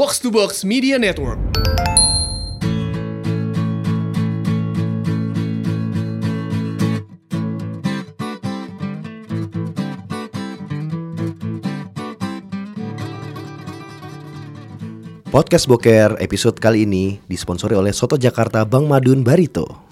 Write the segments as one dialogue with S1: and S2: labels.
S1: Box to Box Media Network.
S2: Podcast Boker episode kali ini disponsori oleh Soto Jakarta Bang Madun Barito.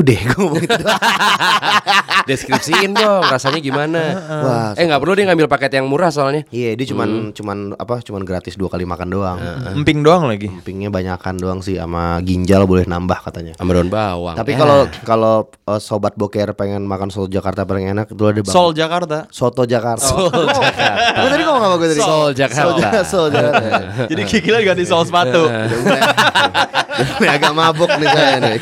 S2: Udah gue ngomong itu.
S3: Deskripsiin dong rasanya gimana.
S2: Wah,
S3: eh nggak perlu dia ngambil paket yang murah soalnya.
S2: Iya dia cuman cuman apa cuman gratis dua kali makan doang.
S4: Emping doang lagi.
S2: Empingnya banyakan doang sih sama ginjal boleh nambah katanya.
S3: Sama daun bawang.
S2: Tapi kalau kalau uh, sobat boker pengen makan soto Jakarta paling enak itu ada bang.
S4: Sol Jakarta.
S2: Soto Jakarta.
S3: Sol Jakarta.
S2: Lu tadi ngomong apa gue tadi?
S3: Sol Jakarta.
S2: Sol, Jakarta.
S4: Jadi Kiki lagi ganti sol sepatu.
S2: Agak mabuk nih saya nih.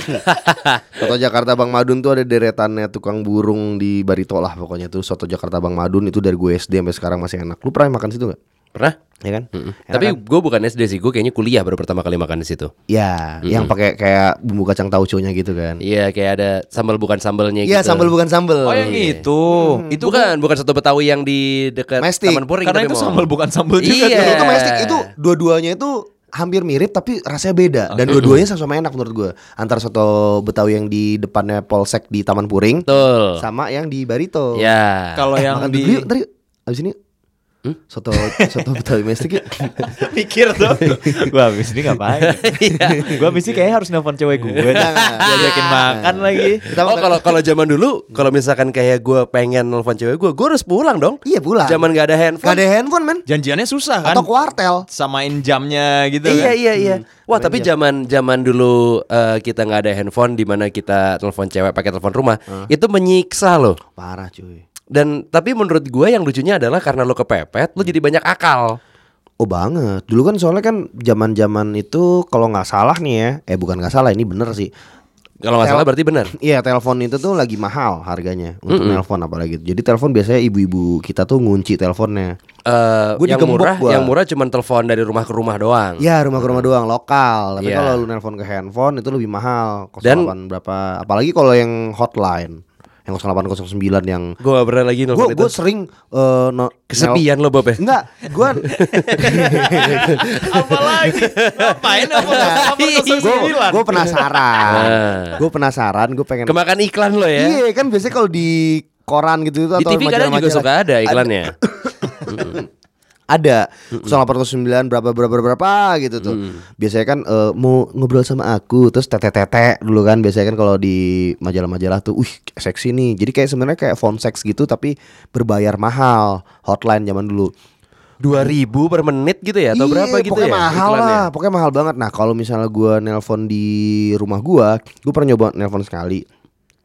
S2: Soto Jakarta Bang Madun tuh ada deretannya tukang burung di Barito lah pokoknya tuh Soto Jakarta Bang Madun itu dari gue SD sampai sekarang masih enak. Lu pernah makan situ nggak?
S3: Pernah?
S2: Ya kan? Enak
S3: Tapi
S2: kan?
S3: gue bukan SD sih, gue kayaknya kuliah baru pertama kali makan di situ.
S2: ya, yang pakai kayak bumbu kacang tauconya gitu kan.
S3: Iya, kayak ada sambal bukan sambalnya
S2: Iya,
S3: gitu.
S2: sambal bukan sambal.
S4: Oh yang itu. Itu
S3: Bukan, bukan soto Betawi yang di dekat. Taman Puring
S4: karena itu
S3: mau.
S4: sambal bukan sambal juga.
S3: Iya.
S2: Itu mestik itu dua-duanya itu hampir mirip tapi rasanya beda dan dua-duanya sama-sama enak menurut gue. Antara soto Betawi yang di depannya Polsek di Taman Puring
S3: Betul.
S2: sama yang di Barito.
S3: Ya.
S4: Kalau yang
S2: Makan
S4: di
S2: dulu yuk, ntar yuk. Abis ini Soto soto Betawi Mestik yuk.
S4: mikir tuh. gua habis ini ngapain? gua habis ini kayaknya harus nelfon cewek gue. Diajakin makan lagi.
S2: Kita
S3: Oh kalau kalau zaman dulu kalau misalkan kayak gue pengen nelfon cewek gue, gue harus pulang dong.
S2: Iya pulang.
S3: Zaman gak ada handphone.
S2: Gak ada handphone men
S4: Janjiannya susah kan?
S2: Atau kuartel
S4: Samain jamnya gitu
S3: iya
S4: kan.
S3: iya iya. Wah tapi zaman zaman dulu eh, kita nggak ada handphone di mana kita telepon cewek pakai telepon rumah itu menyiksa loh.
S2: Parah cuy
S3: Dan tapi menurut gue yang lucunya adalah karena lo kepepet, lo jadi banyak akal.
S2: Oh banget Dulu kan soalnya kan zaman zaman itu Kalau nggak salah nih ya Eh bukan nggak salah ini bener sih
S3: Kalau nggak salah berarti benar.
S2: Iya telepon itu tuh lagi mahal harganya Untuk nelpon apalagi Jadi telepon biasanya ibu-ibu kita tuh ngunci teleponnya
S3: Eh,
S2: Gua
S3: yang murah,
S2: gua.
S3: yang murah cuma telepon dari rumah ke rumah doang.
S2: Ya rumah ke rumah doang lokal Tapi
S3: Iya.
S2: kalau lu nelpon ke handphone itu lebih mahal 08
S3: Dan-
S2: berapa Apalagi kalau yang hotline Yang 0809 yang
S3: Gue gak pernah lagi
S2: Gue gue sering eh, no-
S3: Kesepian lo Bob ya?
S2: Enggak, gue
S4: Apalagi ngapain apa
S2: gue gue penasaran,
S3: Nah.
S2: gue penasaran, gue pengen.
S3: Kemakan iklan lo ya?
S2: Iya kan biasanya kalau di koran gitu
S3: Di
S2: atau
S3: TV kadang juga suka ada iklannya.
S2: Ada 0809 berapa berapa berapa gitu tuh. Biasanya kan eh, mau ngobrol sama aku terus tete tete dulu kan biasanya kan kalau di majalah-majalah tuh, wih seksi nih. Jadi kayak sebenarnya kayak phone sex gitu tapi berbayar mahal hotline zaman dulu.
S3: Dua ribu per menit gitu ya? Atau
S2: Iya,
S3: berapa gitu
S2: pokoknya
S3: ya?
S2: mahal
S3: iklannya?
S2: lah, pokoknya mahal banget. Nah kalau misalnya gua nelpon di rumah gua, gua pernah nyoba nelpon sekali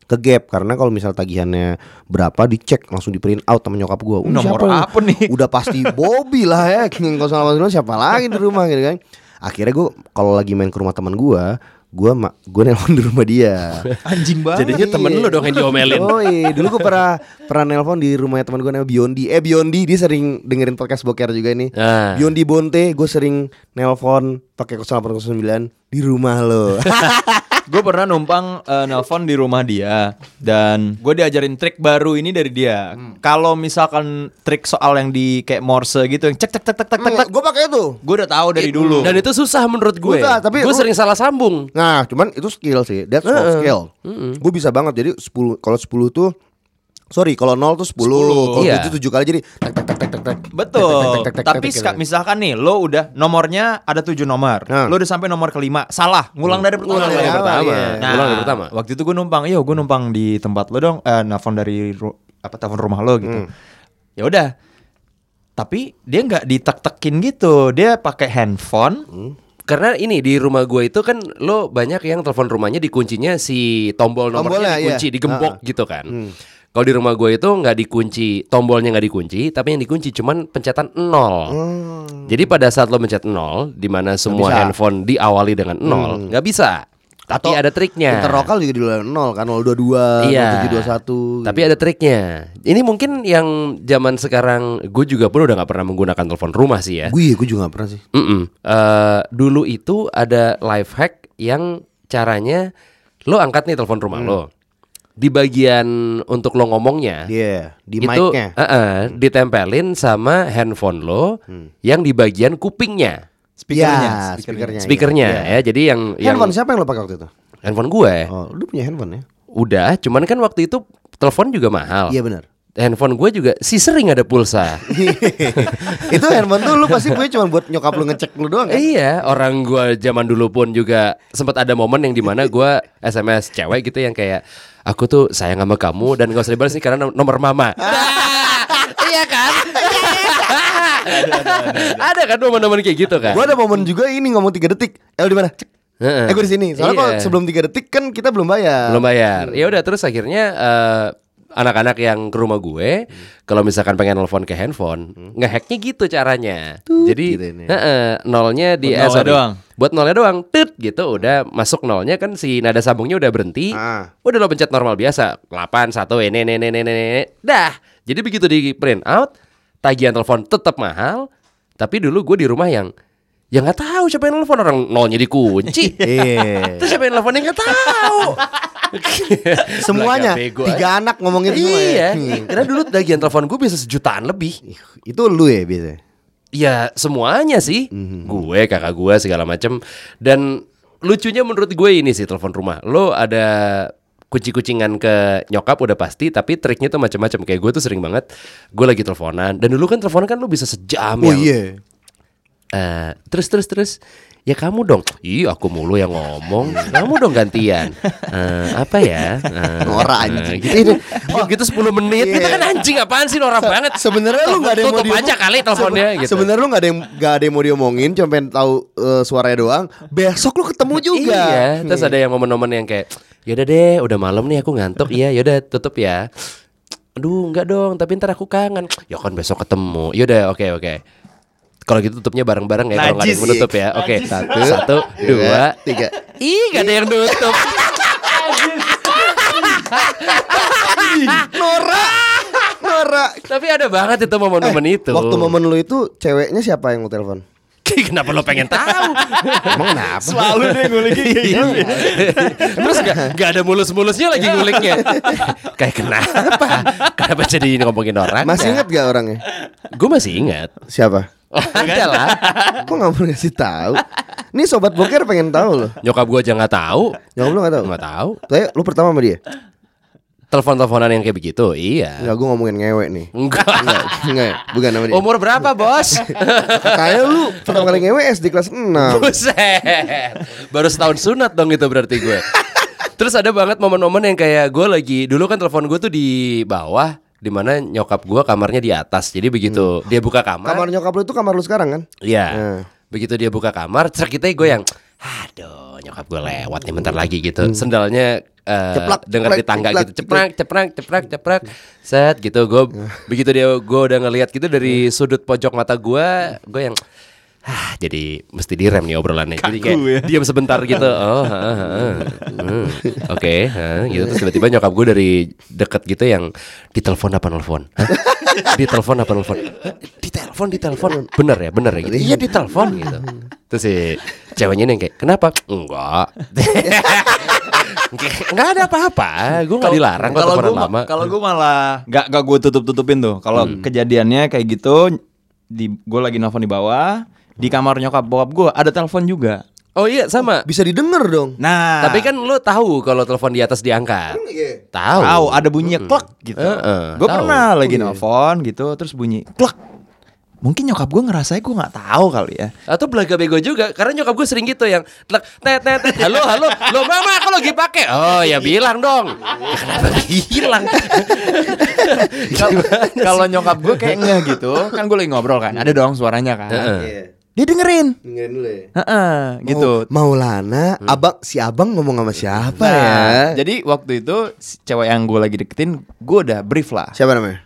S2: ke gap karena kalau misal tagihannya berapa dicek langsung di print out sama nyokap gua. "Uh,
S4: Nomor
S2: siapa?
S4: apa nih?
S2: Udah pasti Bobby lah ya. Yang 0809 siapa lagi di rumah gitu kan. Akhirnya gua kalau lagi main ke rumah teman gua, gua ma- gua nelpon di rumah dia.
S4: Anjing banget.
S3: Jadinya temen lo dong yang diomelin.
S2: Oh iya, dulu gue pernah pernah nelpon di rumahnya teman gue namanya Biondi. Eh Biondi dia sering dengerin podcast boker juga nih.
S3: Ah.
S2: Biondi Bonte, gue sering nelpon pakai 0809 di rumah lo.
S4: Gue pernah numpang eh, nelpon di rumah dia dan gue diajarin trik baru ini dari dia. Kalau misalkan trik soal yang di kayak Morse gitu yang cek cek cek cek cek cek,
S2: gue pakai itu.
S4: gue udah tahu dari dulu.
S3: Dan itu susah menurut gue.
S2: Udah, tapi
S3: gue sering salah sambung.
S2: Nah, cuman itu skill sih. That's all skill. Gue bisa banget. Jadi 10 kalau 10 tuh Sorry, kalau 0 tuh 10, kalau
S3: Iya.
S2: 7 7 kali jadi tek tek tek tek tek tek.
S4: Betul.
S2: Tek, tek, tek, tek,
S4: Tapi
S2: tek, tek,
S4: ska-
S2: tek.
S4: misalkan nih lo udah nomornya ada tujuh nomor,
S2: Nah.
S4: lo udah sampai nomor kelima, salah, ngulang dari pertama.
S3: Ngulang dari
S2: Iya,
S3: pertama.
S2: iya.
S4: Nah,
S3: Ngulang dari pertama.
S4: waktu itu gue numpang, yo gue numpang di tempat lo dong, eh, nelfon dari ru- apa telepon rumah lo gitu.
S2: Hmm.
S4: Ya udah. Tapi dia nggak ditek-tekin gitu, dia pakai handphone.
S3: Karena ini di rumah gue itu kan lo banyak yang telepon rumahnya dikuncinya si tombol nomornya
S2: Tombolnya,
S3: dikunci,
S2: iya.
S3: digembok
S2: Ah.
S3: gitu kan. Kalau di rumah gue itu nggak dikunci, tombolnya nggak dikunci, tapi yang dikunci cuman pencetan nol. Jadi pada saat lo mencet nol, di mana semua
S2: bisa.
S3: handphone diawali dengan nol, nggak bisa. Tapi
S2: Atau
S3: ada triknya.
S2: Interlokal juga di luar 0 kan 022,
S3: Iya.
S2: 0721.
S3: Tapi ada triknya. Ini mungkin yang zaman sekarang gue juga pun udah nggak pernah menggunakan telepon rumah sih ya.
S2: gue gue juga gak pernah sih.
S3: Mm-mm. Eh, dulu itu ada life hack yang caranya lo angkat nih telepon rumah lo. Di bagian untuk lo ngomongnya
S2: Iya, di
S3: itu
S2: mic-nya.
S3: eh, eh, ditempelin sama handphone lo yang di bagian kupingnya,
S4: Speakernya,
S2: Ya, speakernya.
S3: speakernya
S2: iya.
S3: ya. Jadi yang yang
S2: Handphone siapa yang lo pakai waktu itu?
S3: handphone gue
S2: Oh, lu punya handphone ya?
S3: udah, cuman kan waktu itu telepon juga mahal.
S2: Iya benar.
S3: Handphone gue juga si sering ada pulsa.
S2: itu handphone tuh lu pasti punya cuma buat nyokap lu ngecek lu doang kan?
S3: Iya, orang gua zaman dulu pun juga sempat ada momen yang di mana gua SMS cewek gitu yang kayak aku tuh sayang sama kamu dan gak usah dibalas nih karena nom- nomor mama. iya kan? ada, kan momen-momen kayak gitu kan?
S2: Gua ada momen juga ini ngomong 3 detik. Eh lu di mana? Cek. Eh gua di sini. Soalnya
S3: Iya.
S2: kalau sebelum 3 detik kan kita belum bayar.
S3: belum bayar. Ya udah terus akhirnya eh, anak-anak yang ke rumah gue kalau misalkan pengen nelfon ke handphone ngehacknya gitu caranya. Jadi
S2: gitu
S3: heeh, nolnya di
S4: Buat
S3: eh, sorry,
S4: doang.
S3: buat nolnya doang. Tut gitu udah masuk nolnya kan si nada sambungnya udah berhenti.
S2: Ah.
S3: udah lo pencet normal biasa 8 1 ini ini ini ini dah. Jadi begitu di print out tagihan telepon tetap mahal tapi dulu gue di rumah yang ya nggak tahu siapa yang nelfon orang nolnya dikunci
S2: Iya.
S3: Terus siapa yang nelfonnya nggak tahu.
S2: Semuanya tiga
S3: aja.
S2: anak ngomongin semua ya.
S3: Iya,
S2: Hmm.
S3: karena dulu tagihan telepon gue bisa sejutaan lebih.
S2: Ih, Itu lu ya biasanya.
S3: Ya semuanya sih,
S2: Mhm.
S3: gue kakak gue segala macem. Dan lucunya menurut gue ini sih telepon rumah. Lo ada kucing-kucingan ke nyokap udah pasti, tapi triknya tuh macam-macam. Kayak gue tuh sering banget, gue lagi teleponan. Dan dulu kan teleponan kan lo bisa sejam
S2: Oh
S3: yang
S2: iya.
S3: Eh, terus terus terus ya kamu dong ih aku mulu yang ngomong kamu dong gantian Eh, apa ya
S2: Norak
S3: eh,
S2: anjing.
S3: gitu, ini, diam gitu 10 menit kita
S2: Iya.
S3: kan anjing apaan sih norak banget
S2: Sebenarnya lu nggak ada yang mau
S3: tutup aja
S2: diomong-
S3: kali teleponnya gitu
S2: Sebenarnya lu nggak ada yang nggak ada yang mau diomongin, cuma pengen tahu eh, suaranya doang. Besok lu ketemu juga.
S3: Iya, terus ada yang momen-momen yang kayak yaudah deh, udah malam nih aku ngantuk. Iya, yaudah tutup ya. Aduh, enggak dong, tapi ntar aku kangen. Ya kan besok ketemu. Yaudah, oke oke. Kalau gitu tutupnya bareng-bareng ya kalau nggak ada yang menutup ya. Oke,
S2: Satu,
S3: satu, dua,
S2: tiga.
S3: Ih, gak ada yang nutup.
S2: Nora, Nora.
S3: tapi ada banget itu momen-momen itu.
S2: Eh, Waktu momen lu itu ceweknya siapa yang lu telepon?
S3: Kenapa lo pengen tahu?
S2: Emang kenapa?
S4: Selalu deh nguliknya kayak gitu.
S3: Terus gak, gak ada mulus-mulusnya lagi nguliknya Kayak kenapa? Kenapa jadi ngomongin orang?
S2: Masih inget gak orangnya?
S3: Gue masih ingat
S2: Siapa?
S3: Ada lah
S2: Kok gak mau ngasih tahu? Nih sobat boker pengen tahu loh.
S3: Nyokap gue aja gak tahu
S2: Nyokap lu gak tahu?
S3: Gak tahu
S2: Saya lu pertama sama dia?
S3: Telepon-teleponan yang kayak begitu Iya
S2: Enggak, gue ngomongin ngewe nih.
S3: Enggak
S2: Enggak, enggak, bukan nama dia.
S3: Umur berapa bos?
S2: Kayak lu pertama kali ngewe SD kelas 6
S3: Buset Baru setahun sunat dong itu berarti gue Terus ada banget momen-momen yang kayak gue lagi Dulu kan telepon gue tuh di bawah di mana nyokap gue kamarnya di atas Jadi begitu dia buka kamar
S2: Kamar nyokap lu itu kamar lu sekarang kan?
S3: Iya.
S2: Nah.
S3: Begitu dia buka kamar, cerak kita gue yang aduh, nyokap gue lewat nih bentar lagi gitu. Sendalnya eh
S2: Ceplak,
S3: dengar di tangga
S2: ceplak,
S3: gitu, ceprang, ceprang, ceprang, ceprang. Set gitu gue begitu dia gue udah ngelihat gitu dari sudut pojok mata gue, gue yang Ah, jadi mesti direm nih obrolannya. Jadi kayak
S4: Kaku ya.
S3: diam sebentar gitu. Oh, ha, ha, ha. Hmm, Oke, ha, gitu terus tiba-tiba nyokap gue dari deket gitu yang ditelepon apa nelfon? Hah? Ditelepon apa nelfon? Hah? Ditelepon, ditelepon. Bener ya, bener ya gitu. Iya, ditelepon gitu. Terus si ceweknya yang kayak, "Kenapa?" Enggak. Enggak ada apa-apa. Gue gak dilarang
S4: Kalau gue
S3: lama.
S4: kalau gue malah nggak nggak gue tutup tutupin tuh. Kalau
S3: Hmm.
S4: kejadiannya kayak gitu di gue lagi nelfon di bawah di kamar nyokap bokap gue ada telepon juga.
S3: Oh iya, sama.
S2: Bisa didengar dong.
S4: Nah,
S3: Tapi kan lo tahu kalau telepon di atas diangkat.
S2: Iya.
S3: Tahu.
S4: tahu ada bunyinya klek gitu.
S3: Heeh,
S4: gue
S3: tahu.
S4: pernah lagi nelfon gitu terus bunyi klek. Mungkin nyokap gue ngerasa gue nggak tahu kali ya.
S3: Atau belaga bego juga karena nyokap gue sering gitu yang tlek, tet tet tet halo halo lo mama aku lagi pakai oh ya bilang dong Ya, kenapa bilang
S4: Kal- Kalau nyokap gue kayak ngeh gitu, kan gue lagi ngobrol kan, ada dong suaranya kan.
S3: Heeh.
S2: Iya.
S4: Dia dengerin.
S2: Dengerin dulu ya.
S4: Heeh, gitu.
S2: Mau, Maulana, abang si abang ngomong sama siapa
S4: Nah,
S2: ya?
S4: Jadi waktu itu si cewek yang gue lagi deketin, gue udah brief lah.
S2: Siapa namanya?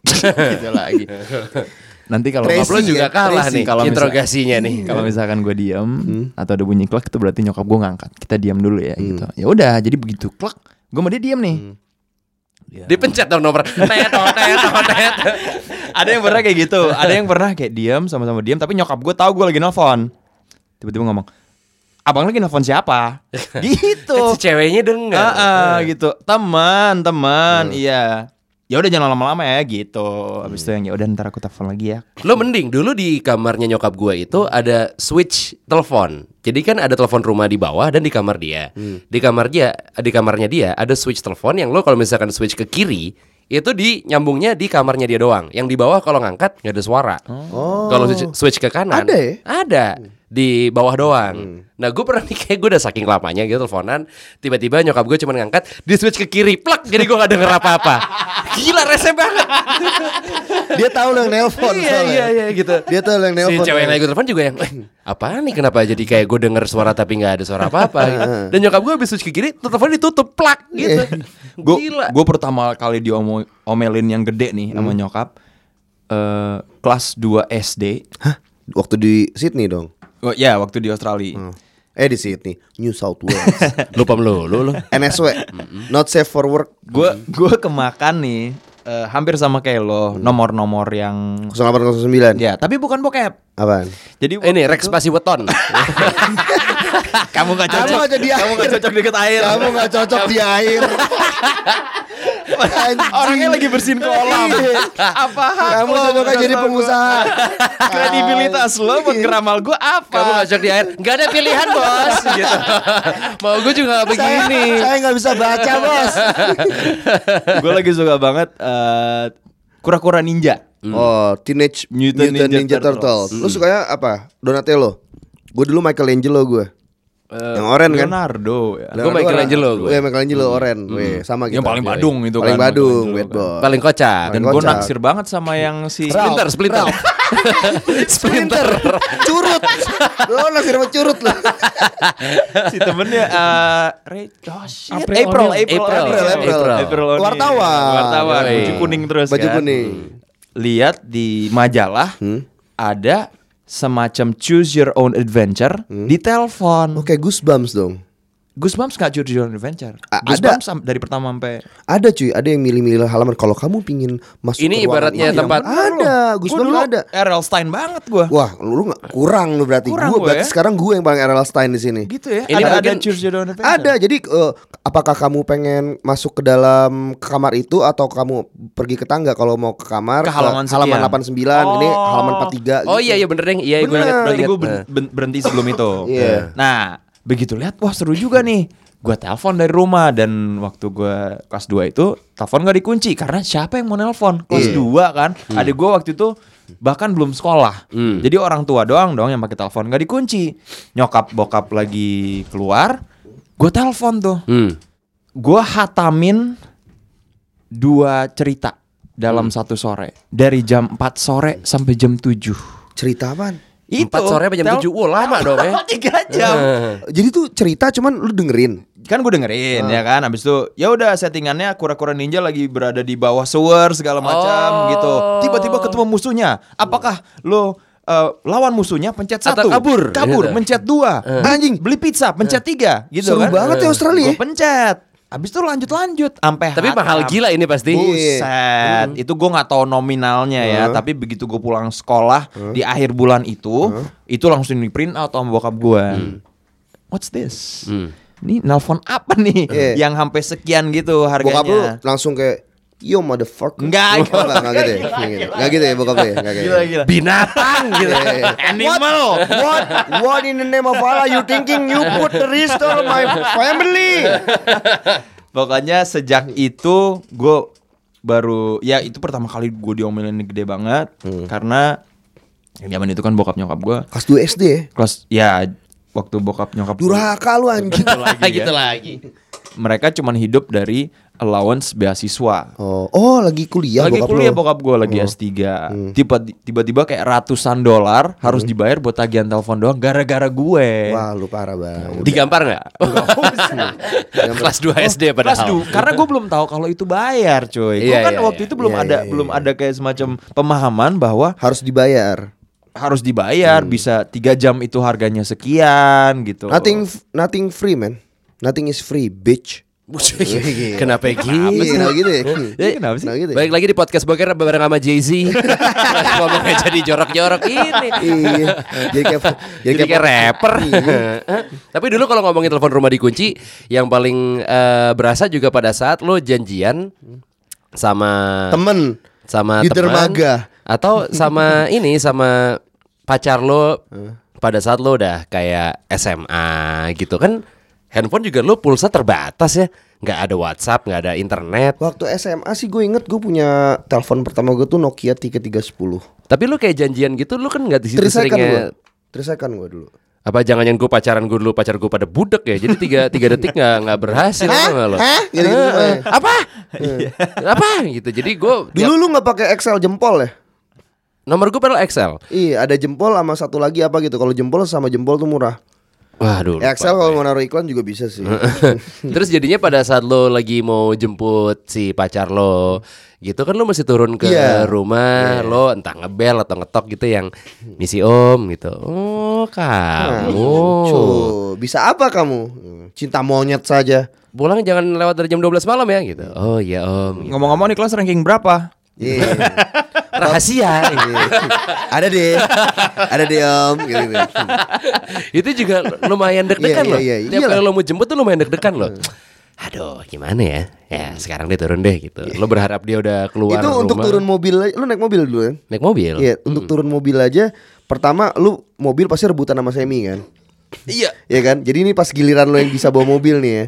S4: gitu lagi. Nanti kalau
S2: Tracy.
S3: Nyokap lo juga
S2: ya,
S3: kalah
S2: Tracy.
S3: nih
S4: Kalau
S3: interogasinya nih
S4: kalau misalkan gue diem atau ada bunyi klek itu berarti nyokap gue ngangkat. Kita diam dulu ya gitu. Ya udah, jadi begitu klek, gue sama dia diem nih.
S3: Dipencet dong nomor. Tet tet
S4: ada yang pernah kayak gitu, ada yang pernah kayak diem sama-sama diem, tapi nyokap gue tahu gue lagi nelfon. Tiba-tiba ngomong, abang lagi nelfon siapa? Gitu.
S3: Kan si ceweknya denger.
S4: Ah, ah, gitu. Teman teman.
S3: Hmm.
S4: iya ya udah jangan lama-lama ya gitu habis itu yang ya udah ntar aku telepon lagi ya
S3: Lo mending dulu di kamarnya nyokap gue itu ada switch telepon. Jadi kan ada telepon rumah di bawah dan di kamar dia. Di kamar dia, di kamarnya dia ada switch telepon yang lo kalau misalkan switch ke kiri itu di nyambungnya di kamarnya dia doang. Yang di bawah kalau ngangkat nggak ada suara.
S2: Oh.
S3: Kalau switch, switch ke kanan
S2: Ada ya?
S3: Ada di bawah doang. Nah gue pernah nih kayak gue udah saking lamanya gitu teleponan, tiba-tiba nyokap gue cuma ngangkat di switch ke kiri, plak, jadi gue gak denger apa-apa. Gila rese banget.
S2: Dia tahu lo yang nelpon.
S3: iya
S2: soalnya.
S3: iya iya gitu.
S2: Dia tahu lo yang
S3: Si
S2: nelpon.
S3: cewek yang lagi telepon juga yang "Eh, Apaan nih kenapa jadi kayak gue denger suara tapi nggak ada suara apa-apa gitu. Dan nyokap gue habis switch ke kiri Telepon ditutup plak gitu
S4: gue
S3: Gila
S4: gue pertama kali diomelin yang gede nih sama nyokap eh kelas 2 SD
S2: Hah? Waktu di Sydney dong.
S4: oh, ya waktu di Australia
S2: Hmm. Eh di Sydney, New South Wales.
S3: Lupa lu. Lu lu
S2: NSW, not safe for work.
S4: gue gue kemakan nih eh, hampir sama kayak lo nomor-nomor yang
S2: 0809.
S4: ya tapi bukan bokep
S2: Apaan?
S4: jadi
S3: Ini Rex Pasi Weton
S4: kamu gak
S2: Kamu
S4: cocok
S2: nggak jadi
S4: kamu
S2: air.
S4: gak cocok deket air
S2: Kamu gak cocok di air.
S4: Orangnya lagi bersihin kolam
S2: Iya.
S4: apa hak
S2: Kamu cocoknya
S4: menurut
S2: jadi
S4: gua?
S2: pengusaha.
S4: kredibilitas lo buat ngeramal gue apa
S3: Kamu ngajak di air Gak ada pilihan bos gitu. Mau gue juga gak begini
S2: Saya, saya nggak bisa baca bos.
S4: gue lagi suka banget eh, kura-kura ninja
S2: Oh, Teenage
S4: Mutant
S2: Mutant,
S4: Ninja
S2: Ninja,
S4: Turtles.
S2: Turtles. Lu sukanya apa? Donatello. Gue dulu Michelangelo gue. yang oren kan?
S4: Leonardo ya.
S3: Gua Michelangelo gue.
S2: Iya Michelangelo oren. Weh, sama kita.
S4: Yang paling badung itu
S2: Paling
S4: kan,
S2: badung, bad
S4: kan.
S2: boy.
S3: Paling kocak
S4: Dan
S2: Paling
S4: gue
S2: kocak.
S4: naksir banget sama yang si
S3: Splinter Splinter
S2: Splinter. curut. Lo naksir sama curut lo.
S4: si temennya eh Ray, oh shit.
S1: April
S4: April,
S1: O'Neil.
S4: April,
S3: April,
S4: O'Neil.
S3: April.
S4: April O'Neil.
S2: Wartawan.
S4: wartawan,
S3: Yoi.
S4: baju kuning terus
S2: Baju
S4: kan.
S2: kuning.
S4: Lihat di majalah
S2: Hmm?
S4: ada semacam choose your own adventure
S2: Hmm?
S4: di telepon.
S2: Oke, Goosebumps dong.
S4: Goosebumps gak own adventure.
S2: A-
S4: Goosebumps sam- dari pertama sampai
S2: Ada cuy, ada yang milih-milih halaman. Kalau kamu pingin masuk
S3: Ini
S2: ke
S3: ibaratnya
S2: ini,
S3: tempat-
S2: ada,
S4: Gue
S2: Goosebumps
S4: dulu
S2: ada.
S4: R.L. Stein banget gue.
S2: Wah, lu, lu gak kurang lu berarti.
S4: Kurang
S2: Gua
S4: gua
S2: berarti
S4: ya.
S2: sekarang gue yang paling RL Stein di sini.
S4: Gitu ya.
S3: Ini
S4: ada, ada
S3: mungkin-
S4: choose your own adventure.
S2: Ada. Jadi eh, apakah kamu pengen masuk ke dalam ke kamar itu atau kamu pergi ke tangga kalau mau ke kamar
S4: Ke halaman
S2: halaman
S4: sekian.
S2: 89 ini
S4: Oh.
S2: halaman 43
S3: Oh
S2: gitu.
S3: iya iya bener deh Iya gue
S2: Bener.
S3: ingat
S4: Berarti gue berhenti sebelum itu.
S2: Iya.
S4: Nah, begitu lihat, wah seru juga nih. Gue telepon dari rumah dan waktu gue kelas 2 itu telepon gak dikunci karena siapa yang mau nelpon kelas. 2 kan? Adik gue waktu itu bahkan belum sekolah.
S3: Hmm.
S4: Jadi orang tua doang dong yang pakai telepon gak dikunci. Nyokap bokap lagi keluar, gue telepon tuh.
S3: Hmm.
S4: Gue hatamin dua cerita dalam satu sore dari jam 4 sore sampai jam 7
S2: Cerita apaan?
S3: Empat sore apa jam
S4: tel-
S3: tujuh? Wah, lama dong ya.
S4: Tiga jam.
S2: Jadi tuh cerita cuman lu dengerin.
S4: kan gue dengerin ya kan habis itu ya udah settingannya kura-kura ninja lagi berada di bawah sewer segala macam
S3: Oh.
S4: gitu tiba-tiba ketemu musuhnya apakah lo eh, lawan musuhnya pencet
S3: Atau
S4: satu
S3: kabur,
S4: kabur
S3: gitu.
S4: mencet dua
S2: Anjing.
S4: beli pizza pencet tiga gitu
S2: Seru
S4: kan
S2: banget ya Australia.
S4: Gua pencet habis itu lanjut lanjut sampai
S3: Tapi mahal gila ini pasti.
S4: Buset, itu gue nggak tahu nominalnya ya, tapi begitu gue pulang sekolah di akhir bulan itu, itu langsung di print out sama bokap gue. What's this?
S3: Hmm.
S4: Ini nelpon apa nih
S2: Iya.
S4: yang sampai sekian gitu
S2: Bokap lu
S4: harganya?
S2: langsung kayak Yo motherfucker
S4: Enggak,
S2: Oh, enggak, gitu ya Enggak gitu. Enggak gitu ya bokap ya Enggak kayak
S4: Gila
S2: gitu.
S4: gila.
S3: Binatang gitu.
S4: Animal.
S2: What? What in the name of Allah you thinking you put the restore my family?
S4: Pokoknya sejak itu gue baru ya itu pertama kali gue diomelin gede banget
S2: Hmm.
S4: karena ya zaman itu kan bokap nyokap gue
S2: Kelas 2 SD ya
S4: kelas ya waktu bokap nyokap
S2: Durhaka lu anjing
S4: lagi ya.
S3: gitu lagi.
S4: mereka cuman hidup dari allowance beasiswa.
S2: Oh, oh lagi kuliah
S4: lagi
S2: bokap
S4: kuliah
S2: lu.
S4: bokap gue lagi S3 Tiba, tiba-tiba kayak ratusan dolar harus dibayar buat tagihan telepon doang gara-gara gue
S2: Wah, lu parah banget.
S3: Digampar nggak? Kelas 2 SD padahal.
S4: Kelas du- karena gue belum tahu kalau itu bayar cuy Gue
S3: Iya,
S4: kan
S3: iya,
S4: waktu
S3: iya.
S4: itu belum
S2: Iya,
S4: ada
S2: iya,
S4: belum
S2: iya.
S4: ada kayak semacam pemahaman bahwa
S2: Harus dibayar.
S4: Harus dibayar bisa tiga jam itu harganya sekian gitu
S2: Nothing nothing free, man. Nothing is free, bitch.
S3: Kenapa gitu?
S2: Iya, kenapa gitu ya?
S3: Eh,
S4: Kenapa sih?
S2: Kenapa gitu ya?
S3: Baik lagi di podcast Boker bareng sama Jay-Z Ngomongnya jadi jorok-jorok ini
S2: Iya. Jadi kayak
S3: Jadi kayak rapper Tapi dulu kalau ngomongin telepon rumah dikunci Yang paling eh, berasa juga pada saat lo janjian Sama
S2: temen
S3: sama
S2: di
S3: teman
S2: dermaga.
S3: Atau sama ini Sama pacar lo Pada saat lo udah kayak SMA gitu kan Handphone juga lo pulsa terbatas ya nggak ada WhatsApp, nggak ada internet.
S2: Waktu SMA sih gue inget gue punya telepon pertama gue tuh Nokia 3310
S3: Tapi lu kayak janjian gitu, lu kan nggak di situ seringnya.
S2: Trisekan gue dulu
S3: Apa jangan yang gue pacaran gue dulu pacar gue pada budek ya? Jadi tiga tiga detik nggak nggak berhasil
S2: Hah?
S3: nggak lo?
S2: Hah? Gitu-gitu,
S3: Eh,
S2: eh.
S3: apa? apa? Gitu. Jadi gue
S2: Dulu lu gak pakai Excel jempol ya?
S3: Nomor gue padahal Excel.
S2: Iya ada jempol sama satu lagi apa gitu Kalau jempol sama jempol tuh murah
S3: Waduh.
S2: Excel kalau mau naruh iklan juga bisa sih
S3: Terus jadinya pada saat lo lagi mau jemput si pacar lo gitu kan lo mesti turun ke
S2: Iya.
S3: rumah lo entah ngebel atau ngetok gitu yang misi om gitu. Oh kamu.
S2: Lucu. Bisa apa kamu? Cinta monyet saja
S3: Pulang jangan lewat dari jam 12 malam ya gitu. Oh iya om. Gitu.
S4: Ngomong-ngomong nih kelas ranking berapa?
S2: Iya
S3: Rahasia.
S2: Iya. Ada deh Ada deh om gitu, gitu.
S3: itu juga lumayan deg-degan
S2: Iya,
S3: loh.
S2: iya, iya.
S3: Tiap kali lo mau jemput tuh lumayan deg-degan loh. Aduh, gimana ya? Ya, sekarang dia turun deh gitu. Lo berharap dia udah keluar
S2: Itu untuk
S3: rumah.
S2: turun mobil aja Lu naik mobil dulu kan?
S3: naik mobil.
S2: Iya untuk turun mobil aja Pertama lu mobil pasti rebutan sama Semi kan
S3: Iya.
S2: Iya kan? Jadi ini pas giliran lo yang bisa bawa mobil nih ya.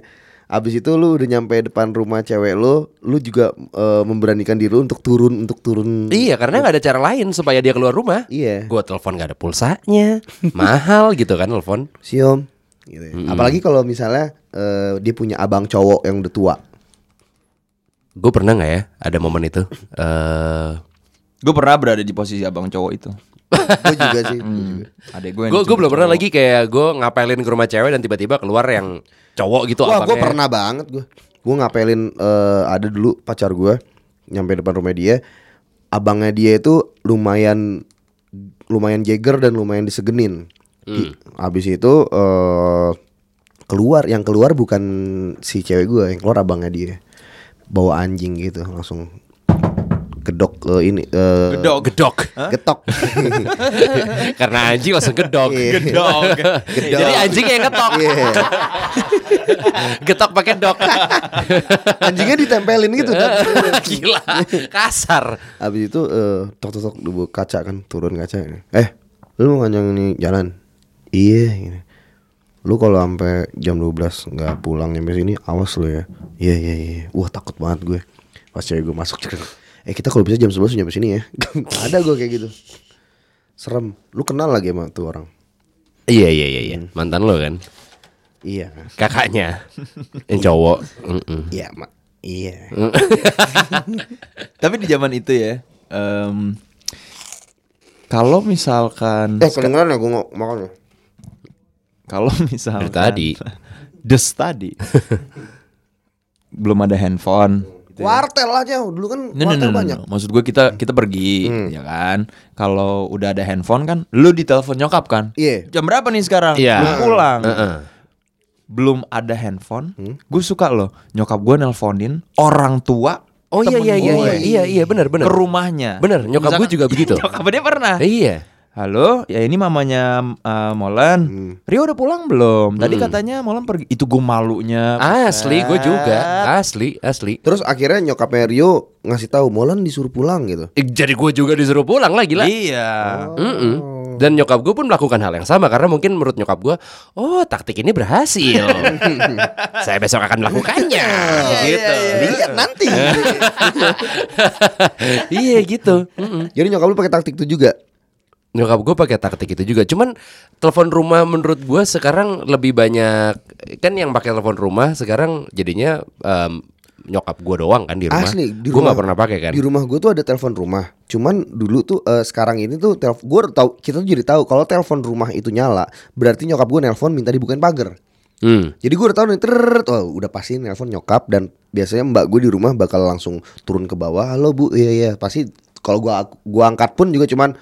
S2: Abis itu lu udah nyampe depan rumah cewek lo, lu juga eh, memberanikan diri lu untuk turun untuk turun.
S3: Iya, karena nggak ada cara lain supaya dia keluar rumah.
S2: Iya.
S3: Gua telepon nggak ada pulsanya, mahal gitu kan telepon.
S2: Siom. Gitu ya. Apalagi kalau misalnya eh, dia punya abang cowok yang udah tua.
S3: Gue pernah nggak ya ada momen itu? Eh,
S4: Gue pernah berada di posisi abang cowok itu.
S2: Gue juga sih. gua juga.
S4: Adek gue yang
S3: gue gue belum pernah lagi kayak gue ngapelin ke rumah cewek dan tiba-tiba keluar yang cowok gitu.
S2: Wah, gue pernah banget gue. Gue ngapelin eh, ada dulu pacar gue nyampe depan rumah dia. Abangnya dia itu lumayan lumayan jeger dan lumayan disegenin. Di- Abis itu eh keluar yang keluar bukan si cewek gue, yang keluar abangnya dia. Bawa anjing gitu langsung gedok ke ini eh,
S4: Gedok.
S3: Gedok.
S2: getok.
S3: Karena anjing langsung gedok.
S2: Iya.
S3: Gedok. Jadi anjing yang ketok.
S2: Iya.
S3: Getok pakai dok.
S2: Anjingnya ditempelin gitu.
S3: Gila. Kasar.
S2: Habis itu eh tok tok tok di kaca kan turun kaca. Eh, lu mau ngajang ini jalan? Iya gini. Lu kalau sampai jam 12 nggak pulang nyampe sini, awas lu ya. Iya iya iya. Wah, takut banget gue. Pas cewek gue masuk. Eh, kita kalau bisa jam 11 nyampe sini ya. Ada gue kayak gitu. Serem. Lu kenal lagi sama tuh orang?
S3: Iya iya iya iya. Mantan lo kan.
S2: Iya.
S3: Kakaknya. Yang cowok.
S2: Iya, Mak. Iya.
S4: Tapi di zaman itu ya, em, kalau misalkan,
S2: Eh, kedengeran ya gue ngomong makan ya?
S4: kalau misalkan
S3: Dari tadi.
S4: des tadi, belum ada handphone. Gitu ya.
S2: Wartel aja, dulu kan
S4: No, no,
S2: wartel
S4: no, no,
S2: banyak.
S4: no. Maksud gue kita kita pergi, ya kan. Kalau udah ada handphone kan, lu ditelepon nyokap kan.
S2: Iya.
S4: Jam berapa nih sekarang?
S3: Iya.
S4: Belum pulang.
S3: Heeh.
S4: Belum ada handphone. Gue suka loh. Nyokap gue nelponin orang tua.
S3: Oh iya iya iya
S4: gue
S3: iya iya iya benar benar.
S4: Ke rumahnya.
S3: Bener, nyokap gue juga begitu.
S4: Nyokap dia pernah.
S3: Iya.
S4: Halo, ya ini mamanya uh, Molan. Rio udah pulang belum? Tadi katanya Molan pergi. Itu gue malunya.
S3: Asli gue juga. Asli asli.
S2: Terus akhirnya nyokapnya Rio ngasih tahu Molan disuruh pulang gitu.
S3: Eh, Jadi gue juga disuruh pulang lah gila.
S4: Iya.
S3: Mm-mm. Dan nyokap gue pun melakukan hal yang sama karena mungkin menurut nyokap gue, oh taktik ini berhasil. Saya besok akan melakukannya. gitu.
S2: Lihat nanti.
S3: iya gitu. Mm-mm.
S2: Jadi nyokap lu pakai taktik itu juga.
S3: Nyokap gue pakai taktik itu juga. Cuman telepon rumah menurut gue sekarang lebih banyak kan yang pakai telepon rumah sekarang jadinya em, nyokap gue doang kan di rumah.
S2: Asli di
S3: gue nggak pernah pakai kan.
S2: Di rumah gue tuh ada telepon rumah. Cuman dulu tuh eh, sekarang ini tuh telepon gue tahu kita tuh jadi tahu kalau telepon rumah itu nyala, berarti nyokap gue nelpon minta dibukain pagar.
S3: Hmm.
S2: Jadi gue udah tahu nih ter, oh, udah pasti nelpon nyokap dan biasanya mbak gue di rumah bakal langsung turun ke bawah. Halo bu, iya iya pasti kalau gua gua angkat pun juga cuman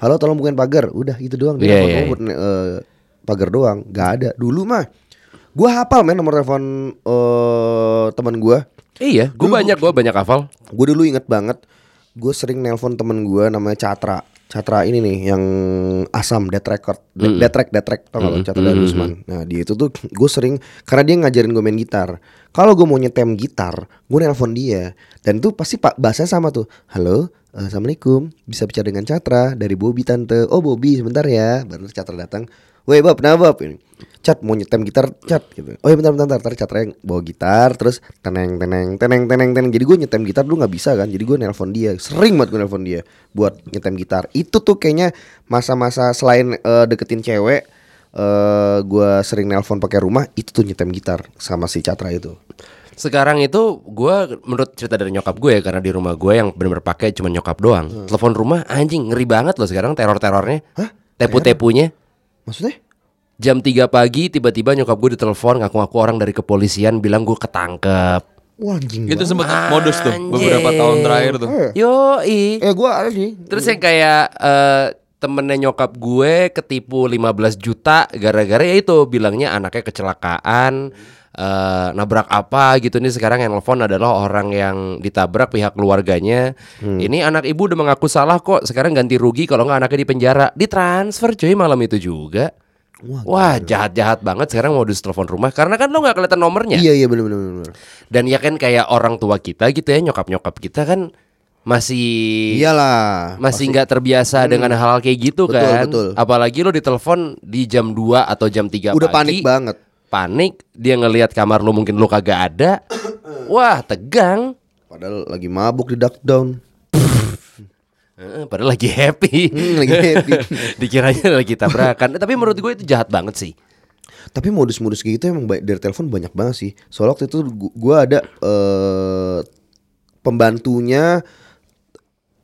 S2: halo tolong bukain pagar. Udah itu doang. Dia
S3: iya,
S2: gua buat, eh, pagar doang. Gak ada. Dulu mah Gue hafal men nomor telepon eh teman gue.
S3: Iya, gue banyak gue banyak hafal.
S2: Gue dulu inget banget. Gue sering nelpon temen gue namanya Catra. Catra ini nih yang asam dead record, dead, dead track, dead track tau gak lo Catra Usman. Nah dia itu tuh gue sering karena dia ngajarin gue main gitar. Kalau gue mau nyetem gitar, gue nelpon dia dan tuh pasti pak bahasanya sama tuh. Halo, eh, assalamualaikum, bisa bicara dengan Catra dari Bobby tante. Oh Bobby sebentar ya, baru Catra datang. Woi Bob, kenapa Bob ini? Cat mau nyetem gitar, cat gitu. Oh iya bentar bentar bentar, Ntar Catra yang bawa gitar, terus teneng teneng teneng teneng teneng. Jadi gue nyetem gitar dulu nggak bisa kan, jadi gue nelpon dia. Sering banget gue nelpon dia buat nyetem gitar. Itu tuh kayaknya masa-masa selain eh, deketin cewek, eh gue sering nelpon pakai rumah, itu tuh nyetem gitar sama si Catra itu.
S3: Sekarang itu gue menurut cerita dari nyokap gue ya karena di rumah gue yang benar-benar pakai cuma nyokap doang. Telepon rumah anjing ngeri banget loh sekarang teror-terornya.
S2: Hah?
S3: Tepu-tepunya.
S2: Maksudnya?
S3: Jam 3 pagi tiba-tiba nyokap gue ditelepon ngaku-ngaku orang dari kepolisian bilang gue ketangkep.
S2: Wah anjing.
S4: Itu sempat modus tuh beberapa tahun terakhir tuh.
S2: Eh,
S3: Yo
S2: eh gue ada sih.
S3: Terus yang kayak eh, temennya nyokap gue ketipu 15 juta gara-gara ya itu bilangnya anaknya kecelakaan eh, nabrak apa gitu nih sekarang yang nelfon adalah orang yang ditabrak pihak keluarganya. Ini anak ibu udah mengaku salah kok. Sekarang ganti rugi kalau nggak anaknya di penjara. Ditransfer cuy malam itu juga. Wah jahat-jahat banget sekarang modus telepon rumah karena kan lo nggak kelihatan nomornya.
S2: Iya iya benar benar.
S3: Dan ya kan kayak orang tua kita gitu ya nyokap-nyokap kita kan masih
S2: Iyalah.
S3: masih nggak terbiasa dengan hal-hal kayak gitu
S2: Betul,
S3: kan.
S2: betul.
S3: Apalagi lo ditelepon di jam 2 atau jam 3
S2: Udah
S3: pagi.
S2: panik banget.
S3: Panik, dia ngelihat kamar lo mungkin lo kagak ada. Wah, tegang.
S2: Padahal lagi mabuk di duck down.
S3: Eh, Padahal lagi happy.
S2: Hmm, lagi happy.
S3: Dikiranya lagi tabrakan. Tapi menurut gue itu jahat banget sih.
S2: Tapi modus-modus kayak gitu emang dari telepon banyak banget sih. Soalnya waktu itu gu- gua ada eh pembantunya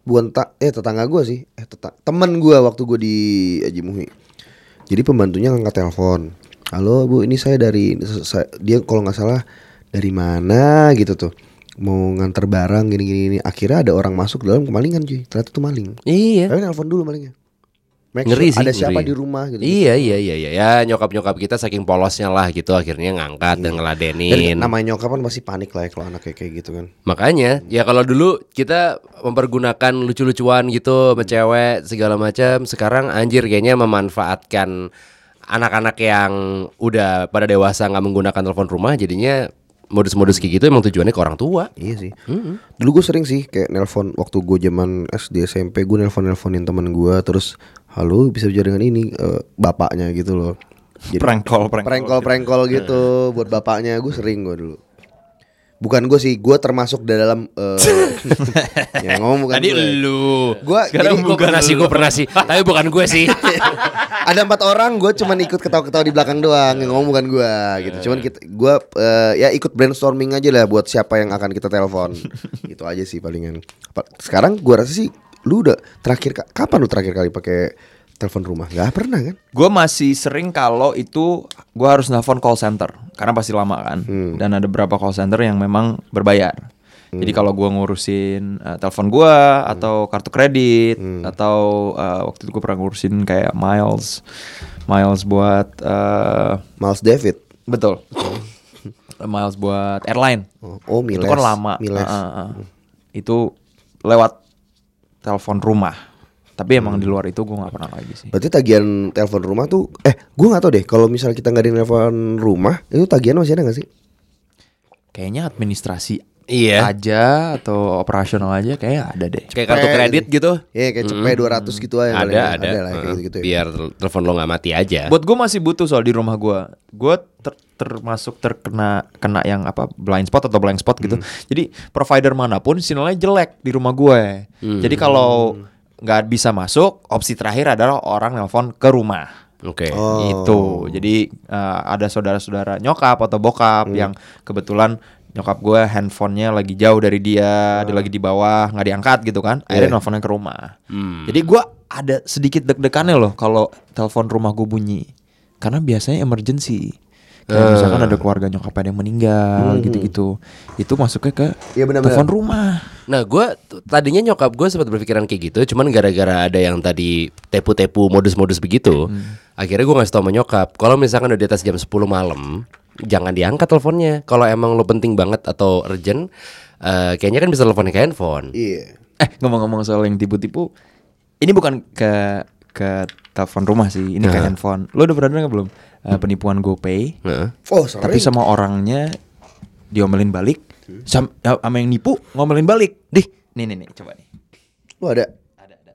S2: bukan tak eh tetangga gua sih. Eh teta- temen gua waktu gua di Haji Muhi. Jadi pembantunya ngangkat telepon. Halo Bu, ini saya dari saya- dia kalau nggak salah dari mana gitu tuh. Mau nganter barang gini-gini gini. Akhirnya ada orang masuk dalam kemalingan cuy. Ternyata itu maling.
S3: Iya.
S2: Tapi nelpon dulu malingnya. Make
S3: Ngeri
S2: sure
S3: sih.
S2: ada siapa
S3: ngeri.
S2: di rumah gitu.
S3: Iya, iya, iya, iya. Ya nyokap-nyokap kita saking polosnya lah gitu akhirnya ngangkat dan
S2: Dan
S3: ngeladenin.
S2: namanya nyokap kan pasti panik lah ya kalau anak kayak gitu kan.
S3: Makanya ya kalau dulu kita mempergunakan lucu-lucuan gitu sama cewek segala macam, sekarang anjir kayaknya memanfaatkan anak-anak yang udah pada dewasa nggak menggunakan telepon rumah jadinya modus-modus kayak gitu emang tujuannya ke orang tua.
S2: Iya sih. Dulu gue sering sih kayak nelpon waktu gue zaman SD SMP gue nelpon nelponin teman gue terus halo bisa bicara dengan ini eh, bapaknya gitu loh. Jadi
S4: Prank call, prank call
S2: prengkol prengkol gitu buat bapaknya gue sering gue dulu. Bukan gue sih, gue termasuk di dalam eh yang ngomong bukan
S3: Tadi
S2: gue.
S3: lu.
S2: Gua
S3: Sekarang
S2: jadi-
S3: gue pernah sih, gue pernah sih. Tapi bukan gue sih.
S2: ada empat orang gue cuman ikut ketawa-ketawa di belakang doang yang ngomong bukan gue gitu cuman kita gue eh, ya ikut brainstorming aja lah buat siapa yang akan kita telepon itu aja sih palingan Apa- sekarang gue rasa sih lu udah terakhir ka- kapan lu terakhir kali pakai telepon rumah nggak pernah kan
S4: Gue masih sering kalau itu gue harus nelfon call center karena pasti lama kan. Dan ada beberapa call center yang memang berbayar. Jadi kalau gue ngurusin eh, telepon gue atau kartu kredit atau eh, waktu itu gue pernah ngurusin kayak miles, miles buat eh,
S2: Miles David
S4: betul, miles buat airline.
S2: oh, oh Miles
S4: Itu kan lama.
S2: Miles.
S4: Ah, ah, ah. Itu lewat telepon rumah. Tapi emang di luar itu gue nggak pernah lagi sih.
S2: berarti tagihan telepon rumah tuh eh gue nggak tahu deh kalau misalnya kita nggak di telepon rumah itu tagihan masih ada nggak sih
S4: Kayaknya administrasi
S3: Iya.
S4: aja atau operasional aja kayak ada deh.
S3: Kayak kartu kredit gitu.
S2: Iya kayak cepet 200 gitu aja
S3: Ada,
S2: ya.
S3: ada.
S2: lah kayak gitu, gitu ya.
S3: Biar telepon lo nggak mati aja.
S4: Buat gue masih butuh soal di rumah gue. Gue ter- termasuk terkena kena yang apa blind spot atau blank spot gitu. Jadi provider mana pun sinyalnya jelek di rumah gue. Jadi kalau nggak bisa masuk, opsi terakhir adalah orang nelpon ke rumah.
S3: Oke.
S2: Oh.
S4: Itu. Jadi eh, ada saudara-saudara nyokap atau bokap yang kebetulan nyokap gue handphonenya lagi jauh dari dia, dia lagi di bawah nggak diangkat gitu kan. Akhirnya nelfonnya ke rumah.
S3: Hmm.
S4: Jadi gue ada sedikit deg-degannya loh kalau telepon rumah gue bunyi, karena biasanya emergency. Kayak misalkan ada keluarga nyokap ada yang meninggal gitu-gitu, itu masuknya ke
S2: Iya, benar-benar.
S4: telepon rumah.
S3: Nah gue tadinya nyokap gue sempat berpikiran kayak gitu Cuman gara-gara ada yang tadi tepu-tepu modus-modus begitu Akhirnya gue ngasih tau sama nyokap Kalau misalkan udah di atas jam 10 malam jangan diangkat teleponnya. Kalau emang lo penting banget atau urgent, eh, kayaknya kan bisa telepon ke handphone.
S2: Iya.
S4: Eh ngomong-ngomong soal yang tipu-tipu, ini bukan ke ke telepon rumah sih, ini ke
S3: Nah.
S4: handphone. Lo udah pernah dengar belum Eh, penipuan GoPay?
S3: Heeh.
S2: Oh.
S4: Tapi sama orangnya diomelin balik, sam ya, sama yang nipu ngomelin balik. Dih, nih nih nih, coba nih.
S2: Lu ada.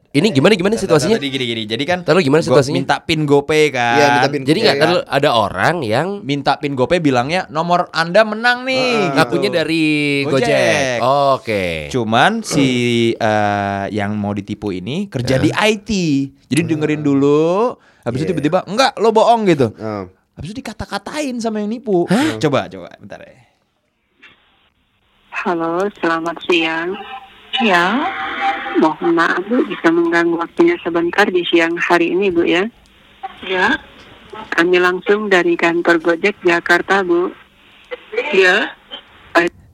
S3: Ini gimana gimana situasinya?
S4: Tadi gini-gini. Jadi kan
S3: Tahu gimana situasinya?
S4: Minta pin GoPay kan.
S2: Iya, minta pin
S3: Jadi nggak
S2: Iya.
S3: ada, ada orang yang
S4: minta pin GoPay bilangnya nomor Anda menang nih. gitu.
S3: ngakunya dari Gojek.
S4: Gojek.
S3: Oke.
S4: Cuman si eh, yang mau ditipu ini kerja di IT. Jadi dengerin dulu, habis itu tiba-tiba enggak lo bohong gitu.
S2: Oh.
S4: Habis itu dikata-katain sama yang nipu. Coba coba bentar ya.
S1: Halo, selamat siang. Ya. Mohon maaf Bu, bisa mengganggu waktunya sebentar di siang hari ini Bu ya. Ya. Kami langsung dari kantor Gojek Jakarta Bu. Ya.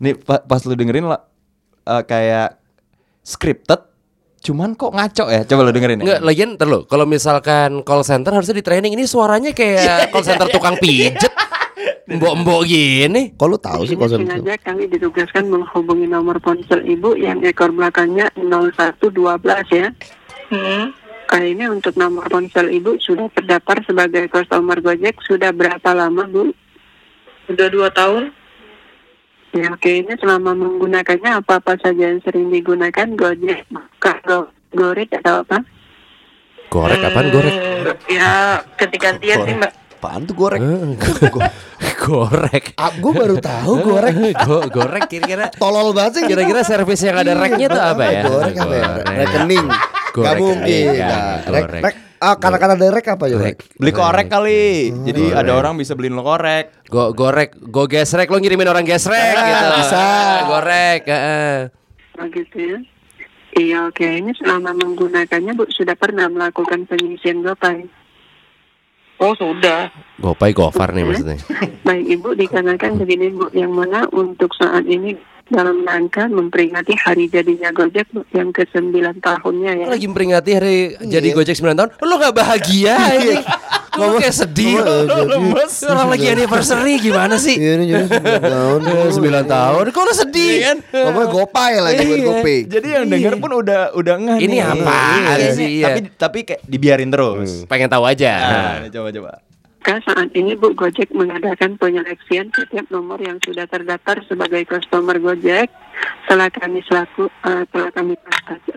S4: Nih pa- pas lu dengerin lah eh, kayak scripted cuman kok ngaco ya. Coba lu dengerin ya.
S3: Enggak, lagian ntar lo, kalau misalkan call center harusnya di training ini suaranya kayak call center tukang pijet. Mbok-mbok gini.
S2: Kok lu tahu sih
S1: Ini
S2: kalau
S1: sengaja kami ditugaskan menghubungi nomor ponsel Ibu yang ekor belakangnya 0112 ya. Hmm. Kali ini untuk nomor ponsel Ibu sudah terdaftar sebagai customer Gojek sudah berapa lama Bu? Sudah dua tahun. Ya oke ini selama menggunakannya apa-apa saja yang sering digunakan Gojek, go, Gorek atau apa?
S3: Gorek apaan gorek?
S1: Ya ketika-gantian sih Mbak.
S2: Apaan tuh gorek?
S3: gorek.
S2: Ah, gue baru tahu gorek.
S3: Go- gorek kira-kira
S2: Tolol banget sih.
S3: kira-kira servis yang ada reknya tuh apa ya?
S2: Gorek apa ya? Rekening.
S3: Gorek
S2: Gak mungkin.
S3: rekening,
S2: Nah, Rek, rek. Ah, kata-kata dari rek apa ya?
S3: Rek.
S4: Beli korek kali. Jadi ada orang bisa beliin lo korek.
S3: Go gorek, go gesrek lo ngirimin orang gesrek
S2: Ah,
S3: gitu.
S2: bisa.
S3: Gorek, heeh.
S1: Oh gitu ya. Iya oke, ini selama menggunakannya Bu sudah pernah melakukan pengisian GoPay? Oh sudah.
S3: Gopay gofar nih maksudnya.
S1: Baik Ibu, dikarenakan begini Bu, yang mana untuk saat ini dalam rangka memperingati hari jadinya Gojek Bu, yang ke-9 tahunnya ya.
S3: Lagi memperingati hari jadi Gojek 9 tahun, lo gak bahagia ini. Lo kayak sedih,
S2: Ngomong-
S3: lemes. Orang lagi anniversary gimana sih?
S2: Iya ini jadi 9 tahun.
S3: 9 tahun, kok lo sedih?
S4: kan?
S2: Ngomongnya gopay lagi buat
S3: Iya.
S2: gopay.
S4: Jadi yang denger pun udah udah ngeh
S3: Ini
S4: Iya.
S3: sih, iya.
S4: Tapi tapi kayak dibiarin terus.
S3: Pengen tahu aja.
S4: Nah, coba coba.
S1: Maka saat ini Bu Gojek mengadakan penyeleksian setiap nomor yang sudah terdaftar sebagai customer Gojek setelah kami selaku eh, telah kami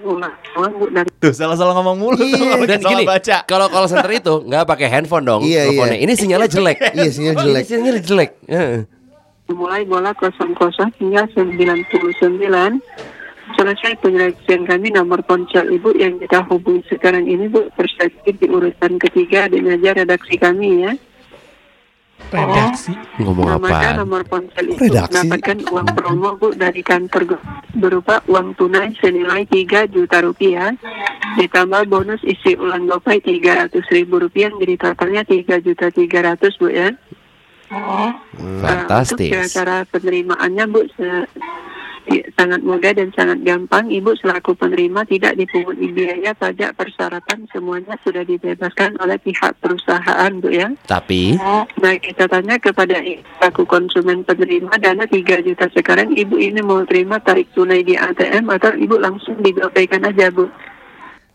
S1: ulang Bu dari
S4: Tuh salah-salah ngomong mulu tuh.
S2: Iya.
S3: Dan gini,
S4: baca.
S3: kalau call center itu nggak pakai handphone dong,
S2: Iya,
S3: teleponnya.
S2: iya.
S3: Ini sinyalnya jelek.
S2: Iya, sinyal jelek.
S3: Ini sinyalnya jelek. Heeh.
S1: mulai bola 00 hingga 99 selesai penyeleksian kami nomor ponsel ibu yang kita hubungi sekarang ini bu tersedia di urutan ketiga di meja redaksi kami ya
S5: Redaksi.
S3: Ngomong
S1: Namakan
S3: apa?
S1: nomor ponsel itu
S2: Redaksi.
S1: mendapatkan uang promo bu dari kantor berupa uang tunai senilai 3 juta rupiah ditambah bonus isi ulang gopay 300 ribu rupiah jadi totalnya 3 juta 300 bu ya Nah, untuk
S3: Fantastis.
S1: cara penerimaannya Bu se- sangat mudah dan sangat gampang. Ibu selaku penerima tidak dipungut biaya pajak persyaratan semuanya sudah dibebaskan oleh pihak perusahaan Bu ya.
S3: Tapi
S1: Nah kita tanya kepada i- selaku konsumen penerima dana 3 juta sekarang Ibu ini mau terima tarik tunai di ATM atau Ibu langsung digopaykan aja Bu.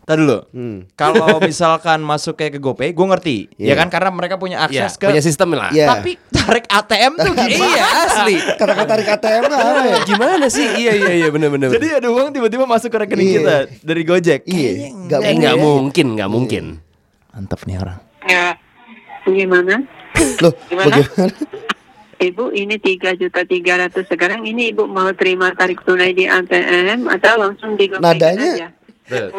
S4: Tadi dulu.
S2: Hmm.
S4: Kalau misalkan masuk kayak ke GoPay, gue ngerti.
S2: Iya.
S4: Ya kan karena mereka punya
S3: ya,
S4: akses ke
S3: punya sistem lah.
S2: Iya.
S4: Tapi tarik ATM tuh gimana?
S3: Iya asli.
S2: Kata-kata tarik ATM lah apa ya?
S3: Gimana sih? Iya iya iya benar benar.
S4: Jadi ada uang tiba-tiba masuk ke rekening
S2: Iya.
S4: kita dari Gojek.
S2: Iya, nggak
S3: eh, nggak
S2: ya.
S3: mungkin, nggak mungkin.
S4: Mantap nih orang.
S1: Ya. Gimana?
S2: Loh,
S1: Gimana?
S2: bagaimana?
S1: Ibu ini 3 juta 300 sekarang ini Ibu mau terima tarik tunai di ATM atau langsung digopaykan
S2: Nadanya-
S1: aja?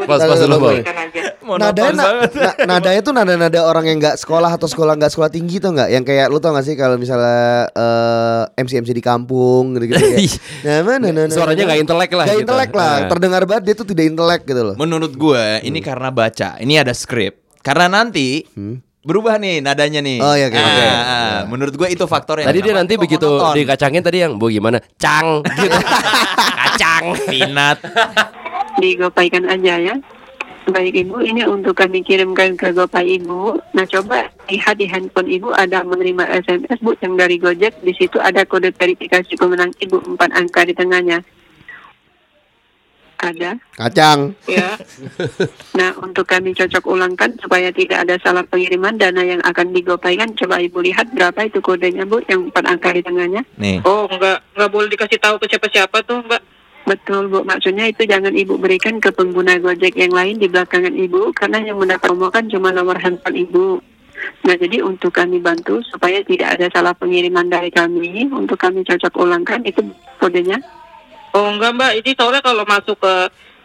S3: Pas pas boy.
S1: Aja.
S2: Nadanya,
S4: Monoton
S2: na-
S4: banget.
S2: na- nadanya tuh nada-nada orang yang nggak sekolah atau sekolah nggak sekolah tinggi tuh nggak? Yang kayak lu tau gak sih kalau misalnya eh, MC MC di kampung gitu gitu. Nah, mana, nah, nah,
S3: Suaranya
S2: nah.
S3: nggak intelek lah
S2: Nggak
S3: gitu.
S2: intelek lah.
S3: Nah.
S2: Terdengar banget dia tuh tidak intelek gitu loh.
S4: Menurut gue ini karena baca. Ini ada skrip. Karena nanti berubah nih nadanya nih.
S2: Oh, iya, oke,
S4: Ah,
S2: oke.
S4: ah, Menurut gue itu faktor yang
S3: Tadi dia nanti begitu
S4: monoton.
S3: dikacangin tadi yang bu gimana? Cang gitu. Kacang.
S4: Peanut.
S1: Digopaykan aja ya. Baik Ibu, ini untuk kami kirimkan ke GoPay Ibu. Nah coba lihat di handphone Ibu ada menerima SMS Bu yang dari Gojek. Di situ ada kode verifikasi pemenang Ibu empat angka di tengahnya. Ada.
S2: Kacang.
S1: Ya. Nah untuk kami cocok ulangkan supaya tidak ada salah pengiriman dana yang akan digopaykan. Coba Ibu lihat berapa itu kodenya Bu yang empat angka di tengahnya.
S4: Nih.
S6: Oh, enggak enggak boleh dikasih tahu ke siapa-siapa tuh, Mbak.
S1: Betul Bu, maksudnya itu jangan Ibu berikan ke pengguna Gojek yang lain di belakangan Ibu karena yang mendapat promo kan cuma nomor handphone Ibu. Nah jadi untuk kami bantu supaya tidak ada salah pengiriman dari kami untuk kami cocok ulangkan itu kodenya.
S6: Oh, enggak, Mbak. Ini soalnya kalau masuk ke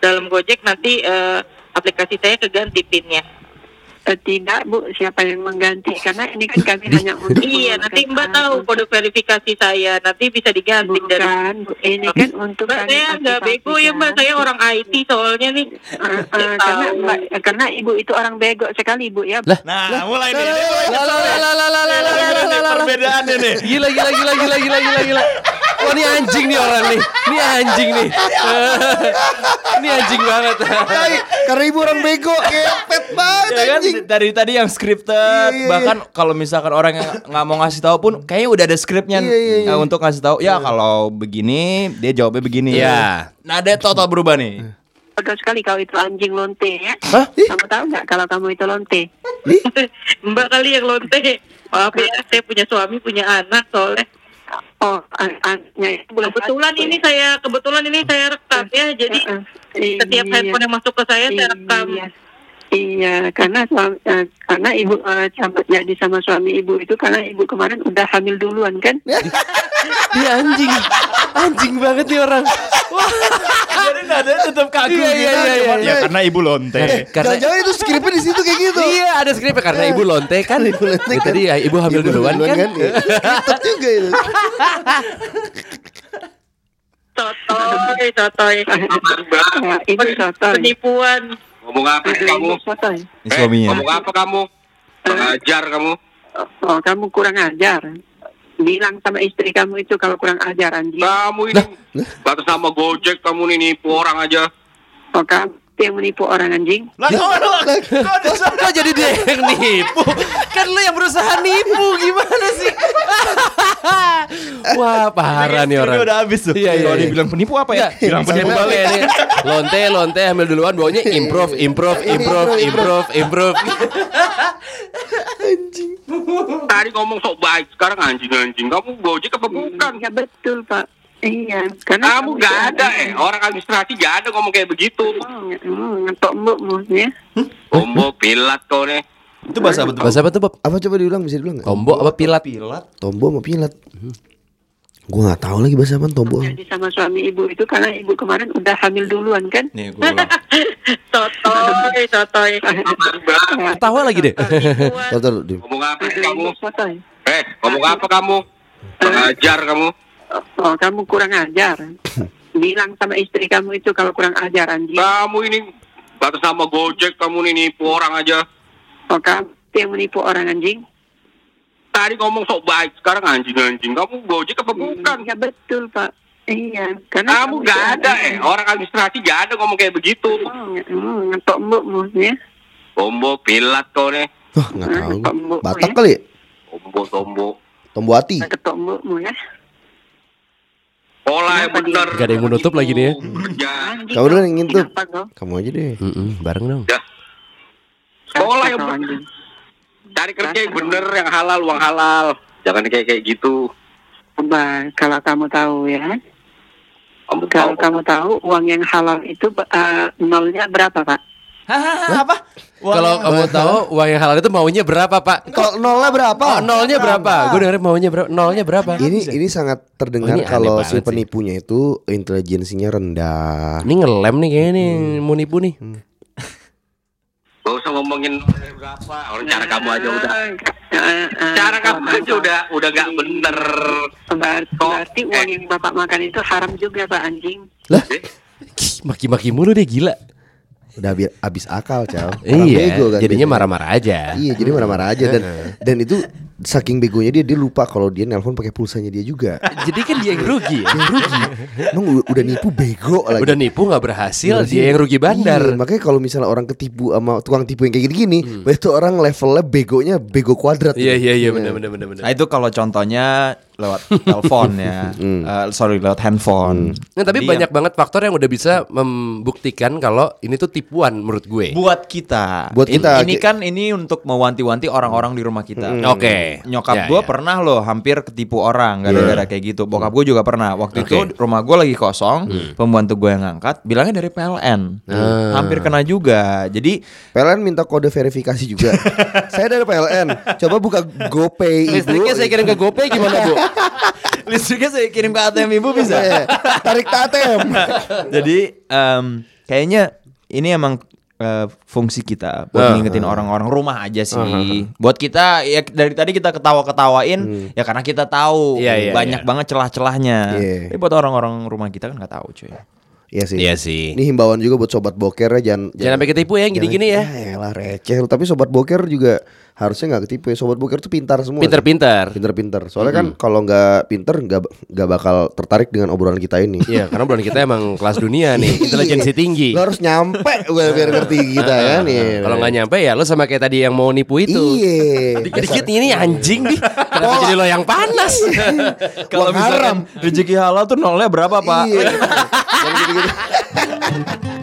S6: dalam Gojek nanti eh, aplikasi saya keganti PIN-nya
S1: tidak Bu siapa yang mengganti karena ini kan kami hanya untuk
S6: Iya, nanti Mbak tahu kode verifikasi saya. Nanti bisa diganti
S1: Bukan, dari Bu, ini kan untuk
S6: Mbak saya nggak bego ya Mbak, saya orang IT soalnya nih.
S1: Uh, uh, karena Mbak eh, karena Ibu itu orang bego sekali Ibu ya.
S4: Lah, nah, mulai nih. Perbedaannya nih.
S3: Gila gila gila gila gila gila gila. Wah ini anjing nih orang nih Ini anjing nih Ini anjing banget
S2: Karena ibu orang bego Kepet banget
S4: ya kan?
S2: anjing
S4: dari tadi yang scripted
S2: Iya, iya,
S4: bahkan kalau misalkan orang yang nggak mau ngasih tahu pun kayaknya udah ada skripnya
S2: Iya, iya, iya.
S4: eh, untuk ngasih tahu ya kalau begini dia jawabnya begini
S3: Iya.
S4: nah dia total berubah nih
S1: Betul sekali kalau itu anjing lonte ya.
S3: Hah?
S1: Kamu tahu nggak kalau kamu itu lonte?
S6: Mbak kali yang lonte. Maaf ya, saya punya suami, punya anak soalnya.
S1: Oh, an- anaknya
S6: Kebetulan ini saya kebetulan ini saya rekam ya. Jadi setiap
S1: iya.
S6: handphone yang masuk ke saya saya rekam.
S1: Iya. Iya, karena suami, eh, karena ibu eh, sampai jadi sama suami ibu itu karena ibu kemarin udah hamil duluan kan?
S3: Dia anjing. Anjing banget nih orang.
S4: jadi nadanya tetap kaku
S3: Iya, iya,
S4: gitu
S3: iya,
S4: cuman
S3: iya.
S4: ya karena ibu lonte
S3: Karena
S2: Jangan-jangan itu skripnya di situ kayak gitu.
S3: Iya ada skripnya karena ibu lonte kan.
S2: Ibu lonte
S3: Ya,
S2: kan.
S3: Tadi ya, ibu hamil
S2: Ibu
S3: duluan kan.
S2: Iya. Skripted juga itu.
S6: Sotoy, sotoy.
S1: Sotoy.
S6: Penipuan.
S7: Ngomong apa sih kamu?
S4: Ini suaminya
S7: Ngomong apa kamu? Ajar kamu.
S1: Oh, kamu kurang ajar. Bilang sama istri kamu itu kalau kurang ajar anjing.
S7: Kamu ini batas nama Gojek kamu nih nipu orang aja.
S1: Oh, kamu yang menipu orang anjing.
S4: lah kok lu- kok
S3: jadi dia yang nipu? Kan lu yang berusaha nipu gimana sih? Wah parah nih orang.
S4: Udah habis tuh
S3: Iya, iya,
S4: kalau
S3: iya.
S4: dibilang penipu apa ya
S3: Enggak,
S4: bilang penipu
S3: Siapa
S4: balik?
S3: Lonte, lonte hamil duluan bawanya improve, improve, improve, improve, improve.
S7: Tadi ngomong sok baik, sekarang anjing-anjing. Kamu Gojek apa bukan?
S1: Ya betul Pak. Iya, karena
S7: Kamu gak ada eh. Orang administrasi gak ada ngomong kayak begitu.
S1: Nge- ngetok mbokmu ya.
S7: Combo pilat kau nih.
S4: itu bahasa apa tuh
S3: Bahasa apa tuh Bob?
S2: Apa coba diulang bisa diulang nggak?
S3: Tombo apa pilat?
S4: pilat
S2: Tombo sama pilat. Gua nggak tahu lagi bahasa apa tombo.
S1: Jadi sama suami ibu itu karena ibu kemarin udah hamil duluan kan?
S4: nih gue ulang
S6: Sotoy, sotoy.
S3: Ketawa lagi deh.
S7: Ngomong apa kamu? Eh, ngomong apa kamu? Ajar kamu.
S1: Oh, kamu kurang ajar. Bilang sama istri kamu itu kalau kurang ajar anjing.
S7: Kamu ini batas nama Gojek kamu nih nipu orang aja.
S1: Oh, kamu yang menipu orang anjing.
S7: Tadi ngomong sok baik, sekarang anjing-anjing. Kamu Gojek apa bukan?
S1: Ya betul Pak. Iya, karena
S7: Kamu gak ada eh. Orang administrasi gak ada ngomong kayak begitu.
S1: Oh, nge- ngetok mbokmu ya.
S7: Combo pilat kau nih.
S2: Wah nggak tahu.
S1: Tombo,
S2: Batak
S1: ya.
S2: kali. ya?
S7: Tombo tombo.
S2: Tombo hati.
S1: Ngetok mbokmu ya.
S7: Pola yang
S1: dia?
S7: bener.
S3: Gak ada yang mau nutup lagi nih ya.
S1: Anjing,
S2: Kamu dulu yang
S1: kau?
S2: Kamu aja deh.
S3: Mm-mm, bareng dong.
S7: Ya. Sekolah yang bener. Cari kerja yang bener, yang halal, uang halal. Jangan kayak kayak gitu.
S1: Coba kalau kamu tahu ya.
S7: Kamu
S1: Kalau
S7: tahu.
S1: kamu tahu uang yang halal itu eh, nolnya berapa Pak?
S4: Hahaha, apa
S3: Kalau kamu tahu uang yang halal itu maunya berapa Pak?
S2: Kalau nolnya berapa?
S3: Oh, nolnya berapa? Gue dengerin maunya berapa? Nolnya berapa?
S2: Ini ini sangat terdengar
S3: Oh,
S2: kalau si
S3: sih.
S2: penipunya itu intelijensinya rendah.
S3: Ini ngelem nih kayaknya nih mau nipu nih.
S7: Gak usah ngomongin berapa. Orang cara kamu aja udah.
S1: Eh, eh,
S7: Cara kamu aja udah udah gak bener.
S1: Berarti, uang yang bapak makan itu haram juga Pak anjing.
S7: Eh,
S3: Ih, Maki-maki mulu deh gila.
S2: Udah bi- habis akal. Orang
S3: Iya,
S2: bego kan
S3: jadinya marah-marah aja.
S2: Iya, jadi marah-marah aja dan dan itu saking begonya dia dia lupa kalau dia nelpon pakai pulsanya dia juga.
S3: Jadi kan dia yang rugi ya.
S2: Dia rugi. Emang udah nipu bego lagi.
S3: Udah nipu nggak berhasil,
S2: Iya,
S3: dia yang rugi bandar.
S2: Iya, makanya kalau misalnya orang ketipu sama tukang tipu yang kayak gini-gini,
S3: Hmm.
S2: berarti itu orang levelnya begonya bego kuadrat.
S3: Iya
S2: tuh.
S3: iya iya benar benar benar benar.
S4: Nah itu kalau contohnya lewat telepon ya, Eh, sorry lewat handphone.
S3: Nah, tapi
S4: Jadi
S3: banyak banget faktor yang udah bisa membuktikan kalau ini tuh tipuan menurut gue.
S4: yang buat kita.
S2: Buat kita.
S4: Ini kan ini untuk mewanti-wanti orang-orang di rumah kita.
S3: Oke. Ya,
S4: Nyokap gue
S3: ya.
S4: pernah loh hampir ketipu orang gara-gara kayak gitu. Bokap gue juga pernah. Waktu
S3: Oke.
S4: itu rumah gue lagi kosong, pembantu gue yang ngangkat, bilangnya dari PLN. Hampir kena juga. Jadi
S2: PLN minta kode verifikasi juga. saya dari PLN. Coba buka GoPay ibu.
S3: Listriknya saya kirim ke GoPay gimana, Bu?
S4: listriknya saya kirim ke ATM ibu bisa.
S2: Iya, Tarik tatem.
S4: Jadi em, kayaknya ini emang eh, fungsi kita buat
S3: Ah.
S4: ngingetin orang-orang rumah aja sih. Buat kita ya dari tadi kita ketawa-ketawain ya karena kita tahu
S3: Iya, iya,
S4: banyak
S3: iya.
S4: banget celah-celahnya.
S2: Iya.
S4: Tapi buat orang-orang rumah kita kan nggak tahu cuy.
S2: Iya sih.
S3: Iya sih.
S2: Ini himbauan juga buat sobat boker ya jangan
S3: Jangan sampai ketipu ya gini-gini ya.
S2: Ya elah receh. Tapi sobat boker juga harusnya nggak ketipu ya. Sobat boker tuh pintar semua. sih.
S3: Pinter-pinter.
S2: Pinter-pinter. Soalnya kan kalau nggak pinter nggak nggak bakal tertarik dengan obrolan kita ini.
S3: Iya, karena bulan kita emang kelas dunia nih, intelijensi tinggi.
S2: Lo harus nyampe gue biar ngerti kita kan. Iya.
S3: Kalau nggak nyampe ya lo sama kayak tadi yang mau nipu itu.
S2: Iya.
S3: Dikit-dikit ini anjing nih. Kenapa jadi lo yang panas?
S4: Kalau
S2: Uang haram.
S4: misalkan rezeki halal tuh nolnya berapa pak?
S2: Iya.